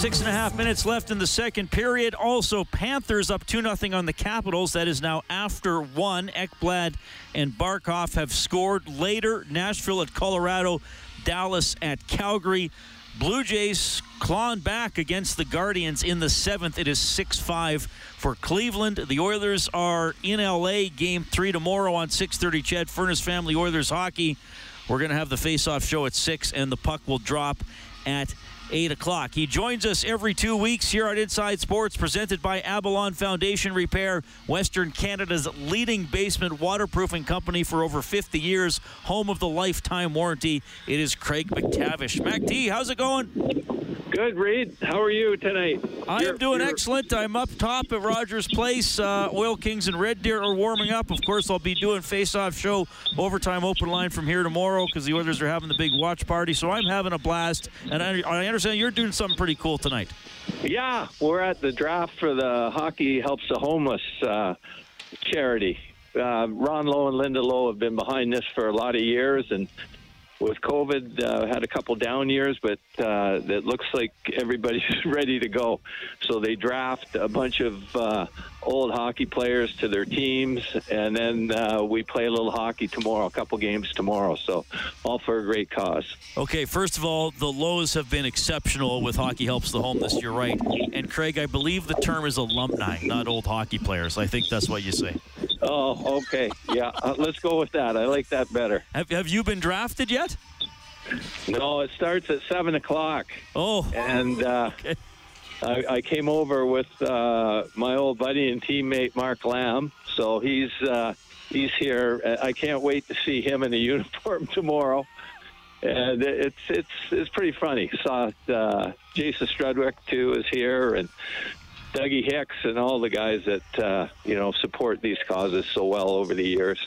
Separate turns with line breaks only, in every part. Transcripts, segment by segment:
Six and a half minutes left in the second period. Also, Panthers up 2-0 on the Capitals. That is now after one. Ekblad and Barkov have scored. Later, Nashville at Colorado, Dallas at Calgary. Blue Jays clawing back against the Guardians in the seventh. It is 6-5 for Cleveland. The Oilers are in LA. Game three tomorrow on 6:30. CHED Furnace Family Oilers hockey. We're going to have the face-off show at six, and the puck will drop at 8 o'clock. He joins us every two weeks here on Inside Sports, presented by Avalon Foundation Repair, Western Canada's leading basement waterproofing company for over 50 years, home of the lifetime warranty. It is Craig MacTavish. Mac how's it going?
Good, Reed. How are you tonight?
I am doing excellent. I'm up top at Rogers Place. Uh, Oil Kings and Red Deer are warming up. Of course, I'll be doing face-off show, overtime open line from here tomorrow because the Oilers are having the big watch party. So I'm having a blast, and I, I understand you're doing something pretty cool tonight.
Yeah, we're at the draft for the Hockey Helps the Homeless uh, charity. Uh, Ron Lowe and Linda Lowe have been behind this for a lot of years, and with COVID, uh, had a couple down years, but uh, it looks like everybody's ready to go. So they draft a bunch of uh, old hockey players to their teams, and then uh, we play a little hockey tomorrow, a couple games tomorrow. So all for a great cause.
Okay, first of all, the Lowes have been exceptional with Hockey Helps the Homeless. You're right. And Craig, I believe the term is alumni, not old hockey players. I think that's what you say.
Oh, okay. Yeah, uh, let's go with that. I like that better.
Have, have you been drafted yet?
No, it starts at 7 o'clock.
Oh.
And uh,
Okay.
I, I came over with uh, my old buddy and teammate Mark Lamb, so he's uh, he's here. I can't wait to see him in the uniform tomorrow, and it's it's it's pretty funny. Saw uh, Jason Strudwick too is here, and Dougie Hicks, and all the guys that uh, you know support these causes so well over the years.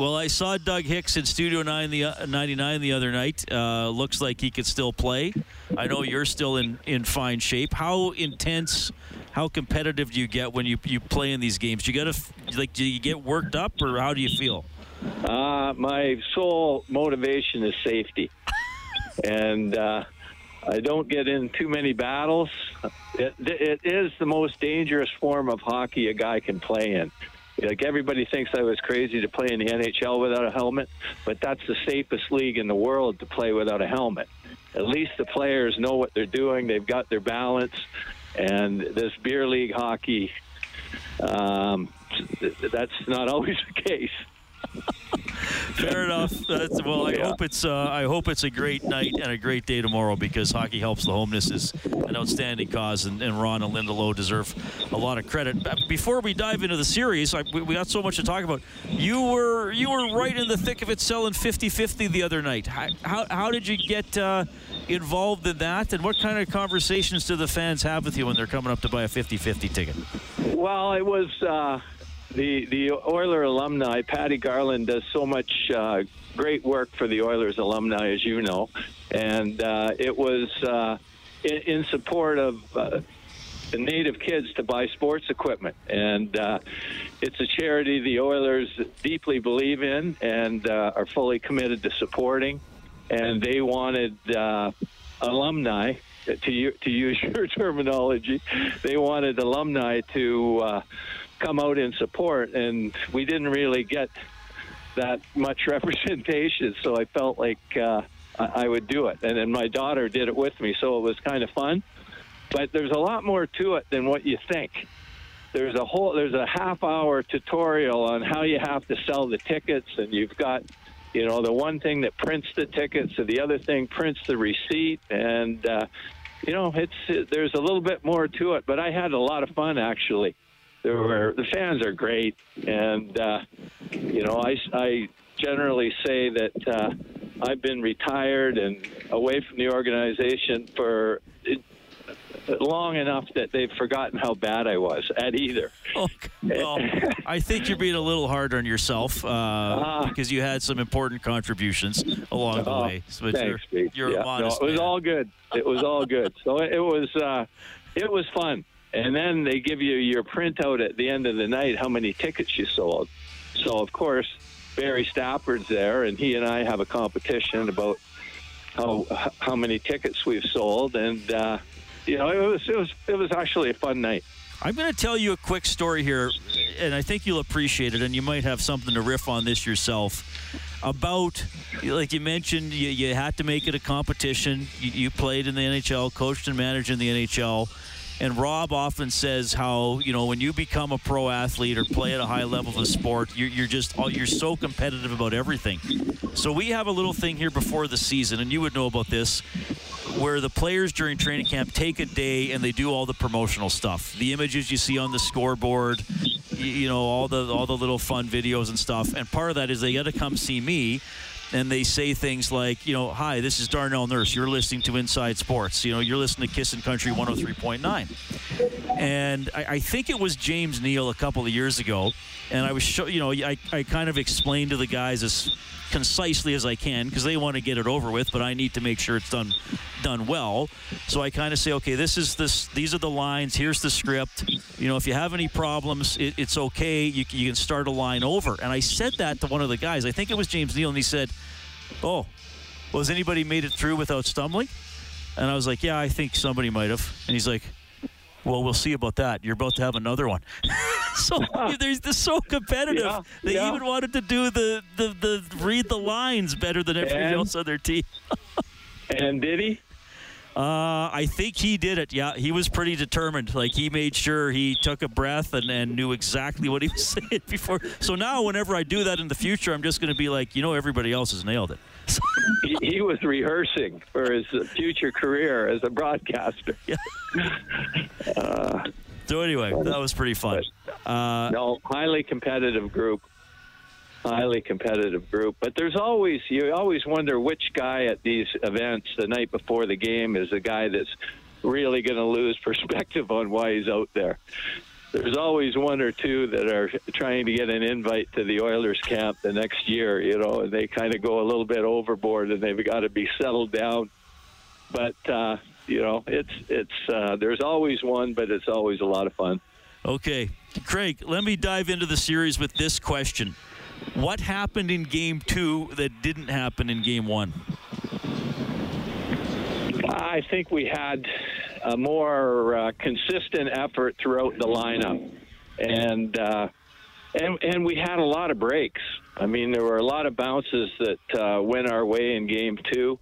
Well, I saw Doug Hicks in Studio 9 the, uh, 99 the other night. Uh, looks like he could still play. I know you're still in, in fine shape. How intense, how competitive do you get when you, you play in these games? Do you got to like do you get worked up or how do you feel?
Uh, my sole motivation is safety. and uh, I don't get in too many battles. It, it is the most dangerous form of hockey a guy can play in. Like everybody thinks I was crazy to play in the NHL without a helmet, but that's the safest league in the world to play without a helmet. At least the players know what they're doing. They've got their balance, and this beer league hockey, um, that's not always the case.
Fair enough. That's, well, I
Yeah.
hope it's uh, I hope it's a great night and a great day tomorrow because hockey helps the homeless is an outstanding cause, and, and Ron and Linda Lowe deserve a lot of credit. But Before we dive into the series, I, we, we got so much to talk about. You were you were right in the thick of it, selling 50-50 the other night. How how, how did you get uh, involved in that, and what kind of conversations do the fans have with you when they're coming up to buy a 50-50 ticket?
Well, it was uh, the the Oiler alumni. Patty Garland does so much uh, great work for the Oilers alumni, as you know, and uh, it was uh, in, in support of. Uh, the native kids to buy sports equipment, and uh, it's a charity the Oilers deeply believe in and uh, are fully committed to supporting. And they wanted alumni to to use your terminology. They wanted alumni to come out in support, and we didn't really get that much representation. So I felt like uh, I would do it, and then my daughter did it with me, so it was kind of fun. But there's a lot more to it than what you think. there's a whole there's a half hour tutorial on how you have to sell the tickets, and you've got you know the one thing that prints the tickets, and the other thing prints the receipt, and uh, you know it's it, there's a little bit more to it. But I had a lot of fun actually. There were the fans are great, and uh, you know I I generally say that. Uh, I've been retired and away from the organization for long enough that they've forgotten how bad I was at either.
Oh, well, I think you're being a little hard on yourself uh, uh, because you had some important contributions along the
oh,
way.
But thanks,
you're, you're
yeah. no, It was
man.
all good. It was all good. So it was uh, it was fun. And then they give you your printout at the end of the night how many tickets you sold. So of course Barry Stafford's there, and he and I have a competition about how how many tickets we've sold, and uh, you know it was it was it was actually a fun night.
I'm going to tell you a quick story here, and I think you'll appreciate it, and you might have something to riff on this yourself. About, like you mentioned, you, you had to make it a competition. You, you played in the NHL, coached and managed in the NHL. And Rob often says how you know when you become a pro athlete or play at a high level of a sport, you're, you're just you're so competitive about everything. So we have a little thing here before the season, and you would know about this, where the players during training camp take a day and they do all the promotional stuff, the images you see on the scoreboard, you, you know all the all the little fun videos and stuff. And part of that is they got to come see me and they say things like, you know, hi, this is Darnell Nurse. You're listening to Inside Sports. You know, you're listening to Kissin' Country 103.9. And I, I think it was James Neal a couple of years ago, and I was, show, you know, I, I kind of explained to the guys as concisely as I can because they want to get it over with, but I need to make sure it's done done well. So I kind of say, okay, this is this. These are the lines. Here's the script. You know, if you have any problems, it, it's okay. You, you can start a line over. And I said that to one of the guys. I think it was James Neal, and he said, "Oh, well, has anybody made it through without stumbling?" And I was like, "Yeah, I think somebody might have." And he's like, "Well, we'll see about that. You're about to have another one." so they're, they're so competitive.
Yeah,
they
yeah.
even wanted to do the, the, the read the lines better than everybody
And-
else on their team.
And did he?
Uh, I think he did it. Yeah, he was pretty determined. Like he made sure he took a breath and, and knew exactly what he was saying before. So now, whenever I do that in the future, I'm just going to be like, you know, everybody else has nailed it.
he, he was rehearsing for his future career as a broadcaster.
So anyway, that was pretty fun. Uh,
No, highly competitive group. Highly competitive group. But there's always, you always wonder which guy at these events the night before the game is the guy that's really going to lose perspective on why he's out there. There's always one or two that are trying to get an invite to the Oilers camp the next year, you know, and they kind of go a little bit overboard and they've got to be settled down. But, uh, you know, it's, it's, uh, there's always one, but it's always a lot of fun.
okay, Craig, let me dive into the series with this question. What happened in game two that didn't happen in game one?
I think we had a more uh, consistent effort throughout the lineup, and uh, and and we had a lot of breaks. I mean, there were a lot of bounces that uh, went our way in game two.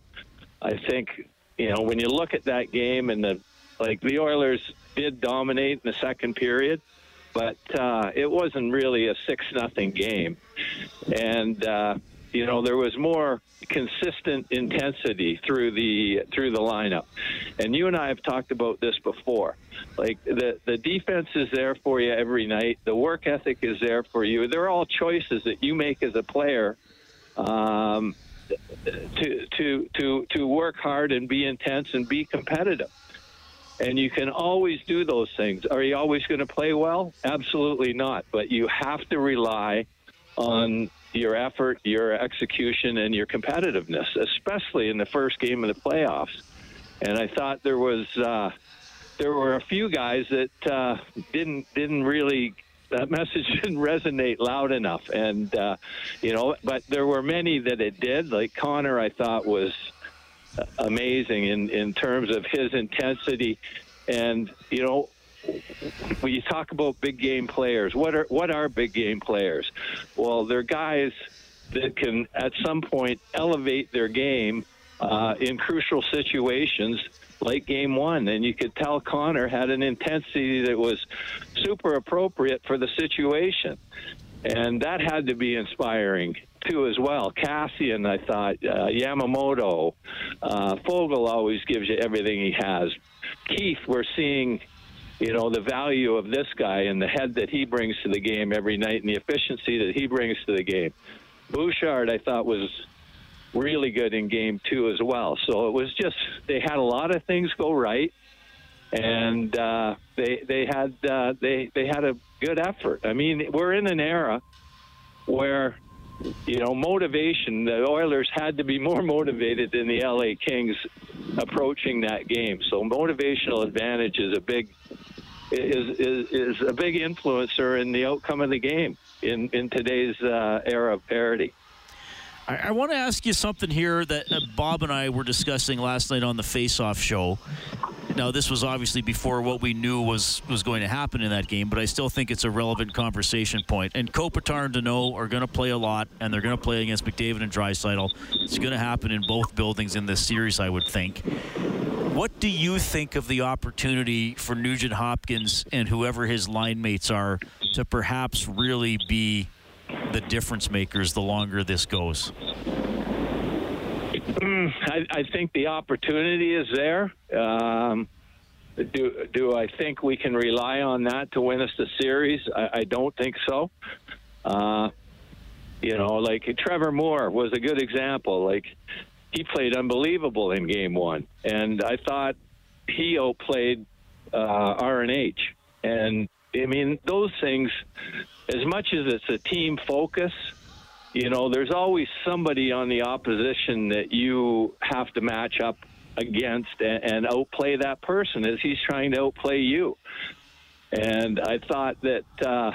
I think you know when you look at that game and the like, the Oilers did dominate in the second period, but uh, it wasn't really a six nothing game, and. Uh, you know there was more consistent intensity through the through the lineup. And you and I have talked about this before. Like the the defense is there for you every night. The work ethic is there for you. They're all choices that you make as a player um, to to to to work hard and be intense and be competitive. And you can always do those things. Are you always going to play well? Absolutely not. But you have to rely on your effort, your execution, and your competitiveness, especially in the first game of the playoffs. And I thought there was uh, there were a few guys that uh, didn't didn't really that message didn't resonate loud enough, and uh, you know, but there were many that it did. Like Connor, I thought was amazing in in terms of his intensity, and you know, when you talk about big game players, what are what are big game players? Well, they're guys that can at some point elevate their game uh, in crucial situations like game one. And you could tell Connor had an intensity that was super appropriate for the situation. And that had to be inspiring too, as well. Kassian, I thought, uh, Yamamoto, uh, Foegele always gives you everything he has. Keith, we're seeing you know, the value of this guy and the head that he brings to the game every night and the efficiency that he brings to the game. Bouchard, I thought, was really good in game two as well. So it was just, they had a lot of things go right. And uh, they they had uh, they they had a good effort. I mean, we're in an era where you know, motivation. The Oilers had to be more motivated than the LA Kings approaching that game. So motivational advantage is a big is is, is a big influencer in the outcome of the game in in today's uh, era of parity.
I, I want to ask you something here that uh, Bob and I were discussing last night on the Face Off show. Now, this was obviously before what we knew was was going to happen in that game, but I still think it's a relevant conversation point. And Kopitar and Danault are going to play a lot, and they're going to play against McDavid and Draisaitl. It's going to happen in both buildings in this series, I would think. What do you think of the opportunity for Nugent Hopkins and whoever his line mates are to perhaps really be the difference makers the longer this goes?
Mm, I, I, think the opportunity is there. Um, do do I think we can rely on that to win us the series? I, I don't think so. Uh, you know, like Trevor Moore was a good example. Like he played unbelievable in Game One, and I thought he outplayed uh, RNH. And I mean, those things, as much as it's a team focus you know, there's always somebody on the opposition that you have to match up against and, and outplay that person as he's trying to outplay you. And I thought that, uh,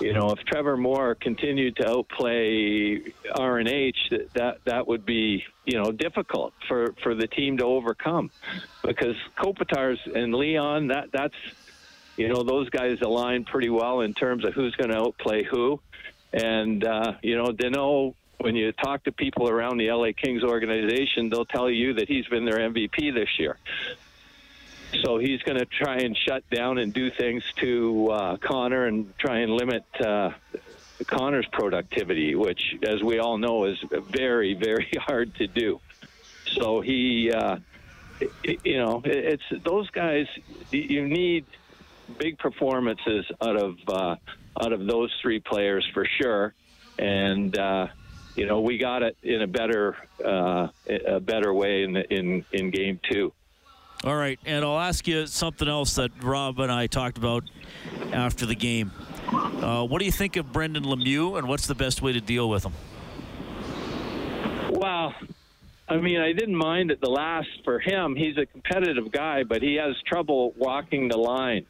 you know, if Trevor Moore continued to outplay RNH, that, that that would be, you know, difficult for, for the team to overcome, because Kopitar's and Leon, that that's, you know, those guys align pretty well in terms of who's going to outplay who. And, uh, you know, Danault, when you talk to people around the LA Kings organization, they'll tell you that he's been their MVP this year. So he's going to try and shut down and do things to uh, Connor and try and limit uh, Connor's productivity, which, as we all know, is very, very hard to do. So he, uh, you know, it's those guys. You need big performances out of uh, out of those three players for sure. And uh, you know, we got it in a better uh, a better way in in in game two.
All right, and I'll ask you something else that Rob and I talked about after the game. Uh, what do you think of Brendan Lemieux, and what's the best way to deal with him?
Well, I mean, I didn't mind at the last for him. He's a competitive guy, but he has trouble walking the line.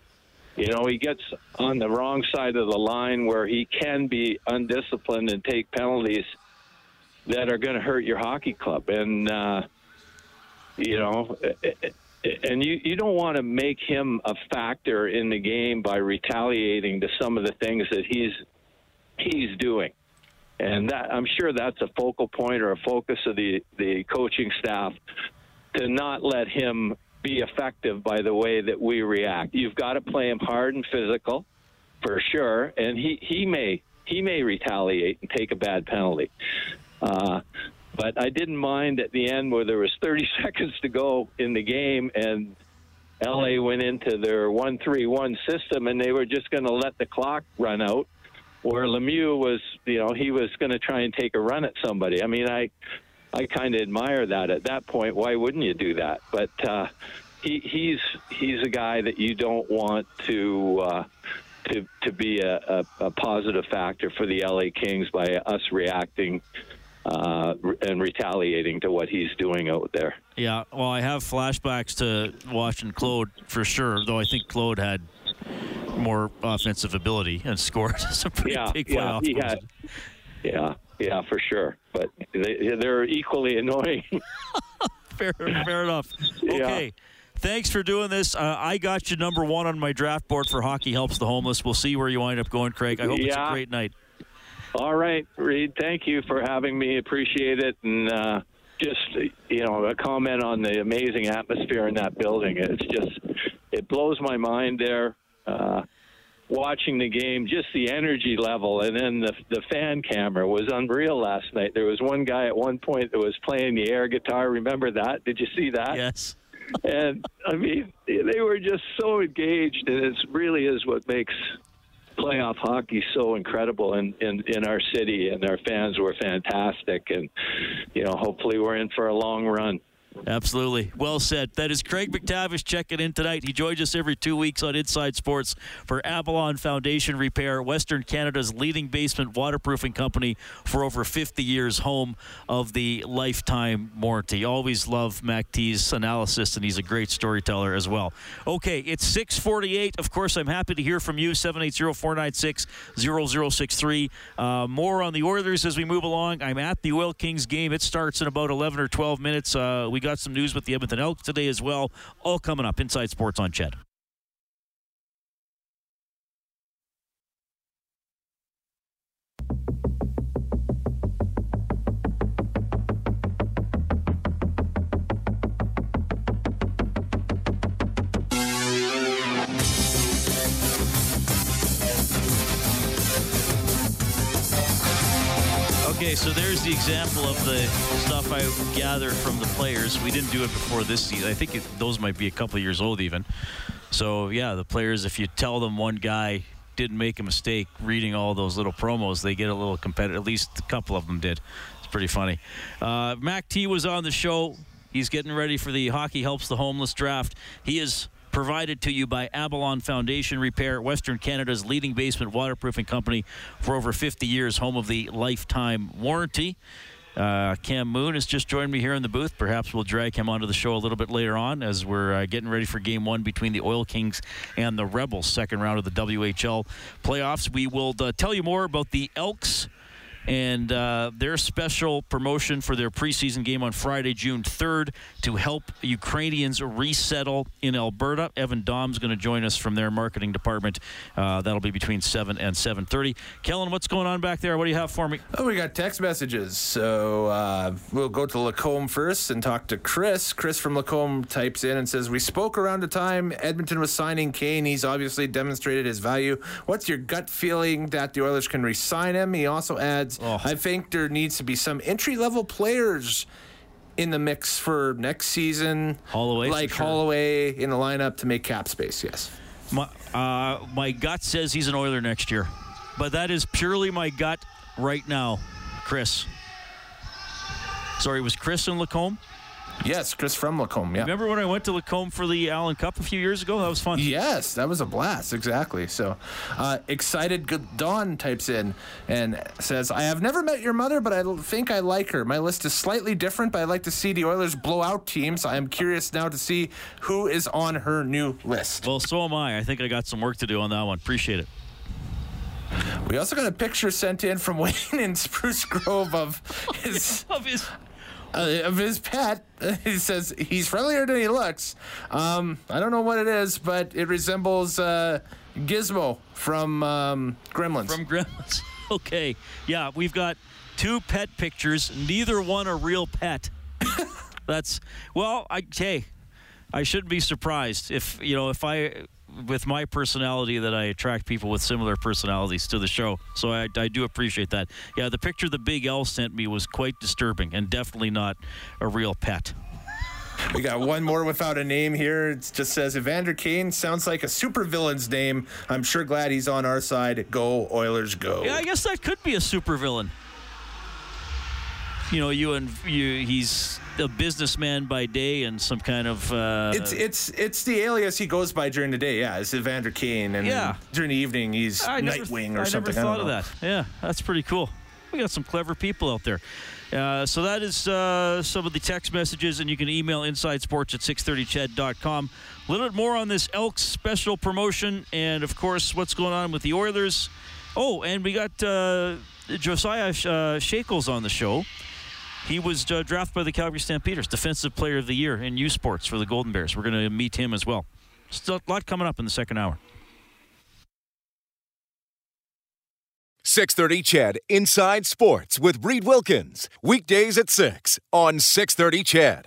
You know, he gets on the wrong side of the line where he can be undisciplined and take penalties that are going to hurt your hockey club. And, uh, you know, and you, you don't want to make him a factor in the game by retaliating to some of the things that he's he's doing. And that I'm sure that's a focal point or a focus of the, the coaching staff to not let him be effective by the way that we react. You've got to play him hard and physical, for sure, and he he may he may retaliate and take a bad penalty. Uh, but I didn't mind at the end where there was 30 seconds to go in the game and LA went into their one-three-one system and they were just going to let the clock run out. Where Lemieux was, you know, he was going to try and take a run at somebody. I mean, I I kind of admire that at that point. Why wouldn't you do that? But uh, he, he's he's a guy that you don't want to uh, to to be a, a, a, positive factor for the LA Kings by us reacting. Uh, and retaliating to what he's doing out there.
Yeah, well, I have flashbacks to watching Claude for sure. Though I think Claude had more offensive ability and scored some pretty
yeah,
big
yeah,
playoff
he had. Yeah, yeah, for sure. But they, they're equally annoying.
fair, fair enough. Okay. Yeah. Thanks for doing this. Uh, I got you number one on my draft board for Hockey Helps the Homeless. We'll see where you wind up going, Craig. I hope yeah. it's a great night.
All right, Reed. Thank you for having me. Appreciate it. And uh, just you know a comment on the amazing atmosphere in that building. It's just it blows my mind there. Uh, watching the game, just the energy level, and then the the fan camera was unreal last night. There was one guy at one point that was playing the air guitar. Remember that? Did you see that?
Yes.
and I mean, they were just so engaged, and it really is what makes playoff hockey so incredible in, in, in our city, and our fans were fantastic. And, you know, hopefully we're in for a long run.
Absolutely. Well said. That is Craig MacTavish checking in tonight. He joins us every two weeks on Inside Sports for Avalon Foundation Repair, Western Canada's leading basement waterproofing company for over 50 years, home of the lifetime warranty. Always love Mac T's analysis, and he's a great storyteller as well. Okay, it's 648. Of course, I'm happy to hear from you, 780-496-0063. Uh, more on the Oilers as we move along. I'm at the Oil Kings game. It starts in about 11 or 12 minutes. Uh, we got got some news with the Edmonton Elks today as well. All coming up. Inside Sports on CHED. So there's the example of the stuff I gathered from the players. We didn't do it before this season. I think it, those might be a couple years old even. So yeah, the players, if you tell them one guy didn't make a mistake reading all those little promos, they get a little competitive. At least a couple of them did. It's pretty funny. Uh, Mac T was on the show. He's getting ready for the Hockey Helps the Homeless draft. He is provided to you by Avalon Foundation Repair, Western Canada's leading basement waterproofing company for over 50 years, home of the lifetime warranty. Uh, Cam Moon has just joined me here in the booth. Perhaps we'll drag him onto the show a little bit later on as we're uh, getting ready for game one between the Oil Kings and the Rebels, second round of the WHL playoffs. We will uh, tell you more about the Elks and uh, their special promotion for their preseason game on Friday, June 3rd, to help Ukrainians resettle in Alberta. Evan Dom's going to join us from their marketing department. Uh, that'll be between 7 and 7:30. Kellen, what's going on back there? What do you have for me?
Oh, we got text messages. So uh, we'll go to Lacombe first and talk to Chris. Chris from Lacombe types in and says, "We spoke around the time Edmonton was signing Kane. He's obviously demonstrated his value. What's your gut feeling that the Oilers can re-sign him?" He also adds. Oh. I think there needs to be some entry level players in the mix for next season.
Holloway,
like
sure.
Holloway in the lineup to make cap space. Yes.
My uh, my gut says he's an Oiler next year, but that is purely my gut right now, Chris. Sorry, it was Chris in Lacombe?
Yes, Chris from Lacombe. Yeah.
Remember when I went to Lacombe for the Allen Cup a few years ago? That was fun.
Yes, that was a blast. Exactly. So, uh, excited. Good Dawn types in and says, "I have never met your mother, but I think I like her. My list is slightly different, but I like to see the Oilers blow out teams. I am curious now to see who is on her new list."
Well, so am I. I think I got some work to do on that one. Appreciate it.
We also got a picture sent in from Wayne in Spruce Grove of his
of his
uh, of his pet. He says he's friendlier than he looks. Um, I don't know what it is, but it resembles uh, Gizmo from um, Gremlins.
From Gremlins. okay. Yeah, we've got two pet pictures. Neither one a real pet. That's well. I hey, I shouldn't be surprised if you know if I with my personality that I attract people with similar personalities to the show. So I, I do appreciate that. Yeah, the picture the Big L sent me was quite disturbing and definitely not a real pet.
We got one more without a name here. It just says Evander Kane sounds like a supervillain's name. I'm sure glad he's on our side. Go Oilers, go.
Yeah, I guess that could be a supervillain. You know, you and you, he's a businessman by day and some kind of. Uh,
it's it's it's the alias he goes by during the day. Yeah, it's Evander Kane, and
yeah.
during the evening he's I Nightwing
never,
or something.
I never thought of that. Yeah, that's pretty cool. We got some clever people out there. Uh, so that is uh, some of the text messages, and you can email insidesports at 630ched.com. A little bit more on this Elks special promotion, and of course, what's going on with the Oilers. Oh, and we got uh, Josiah uh, Shakels on the show. He was uh, drafted by the Calgary Stampeders, Defensive Player of the Year in U Sports for the Golden Bears. We're going to meet him as well. Still a lot coming up in the second hour.
630 CHED Inside Sports with Reed Wilkins. Weekdays at 6 on 630 CHED.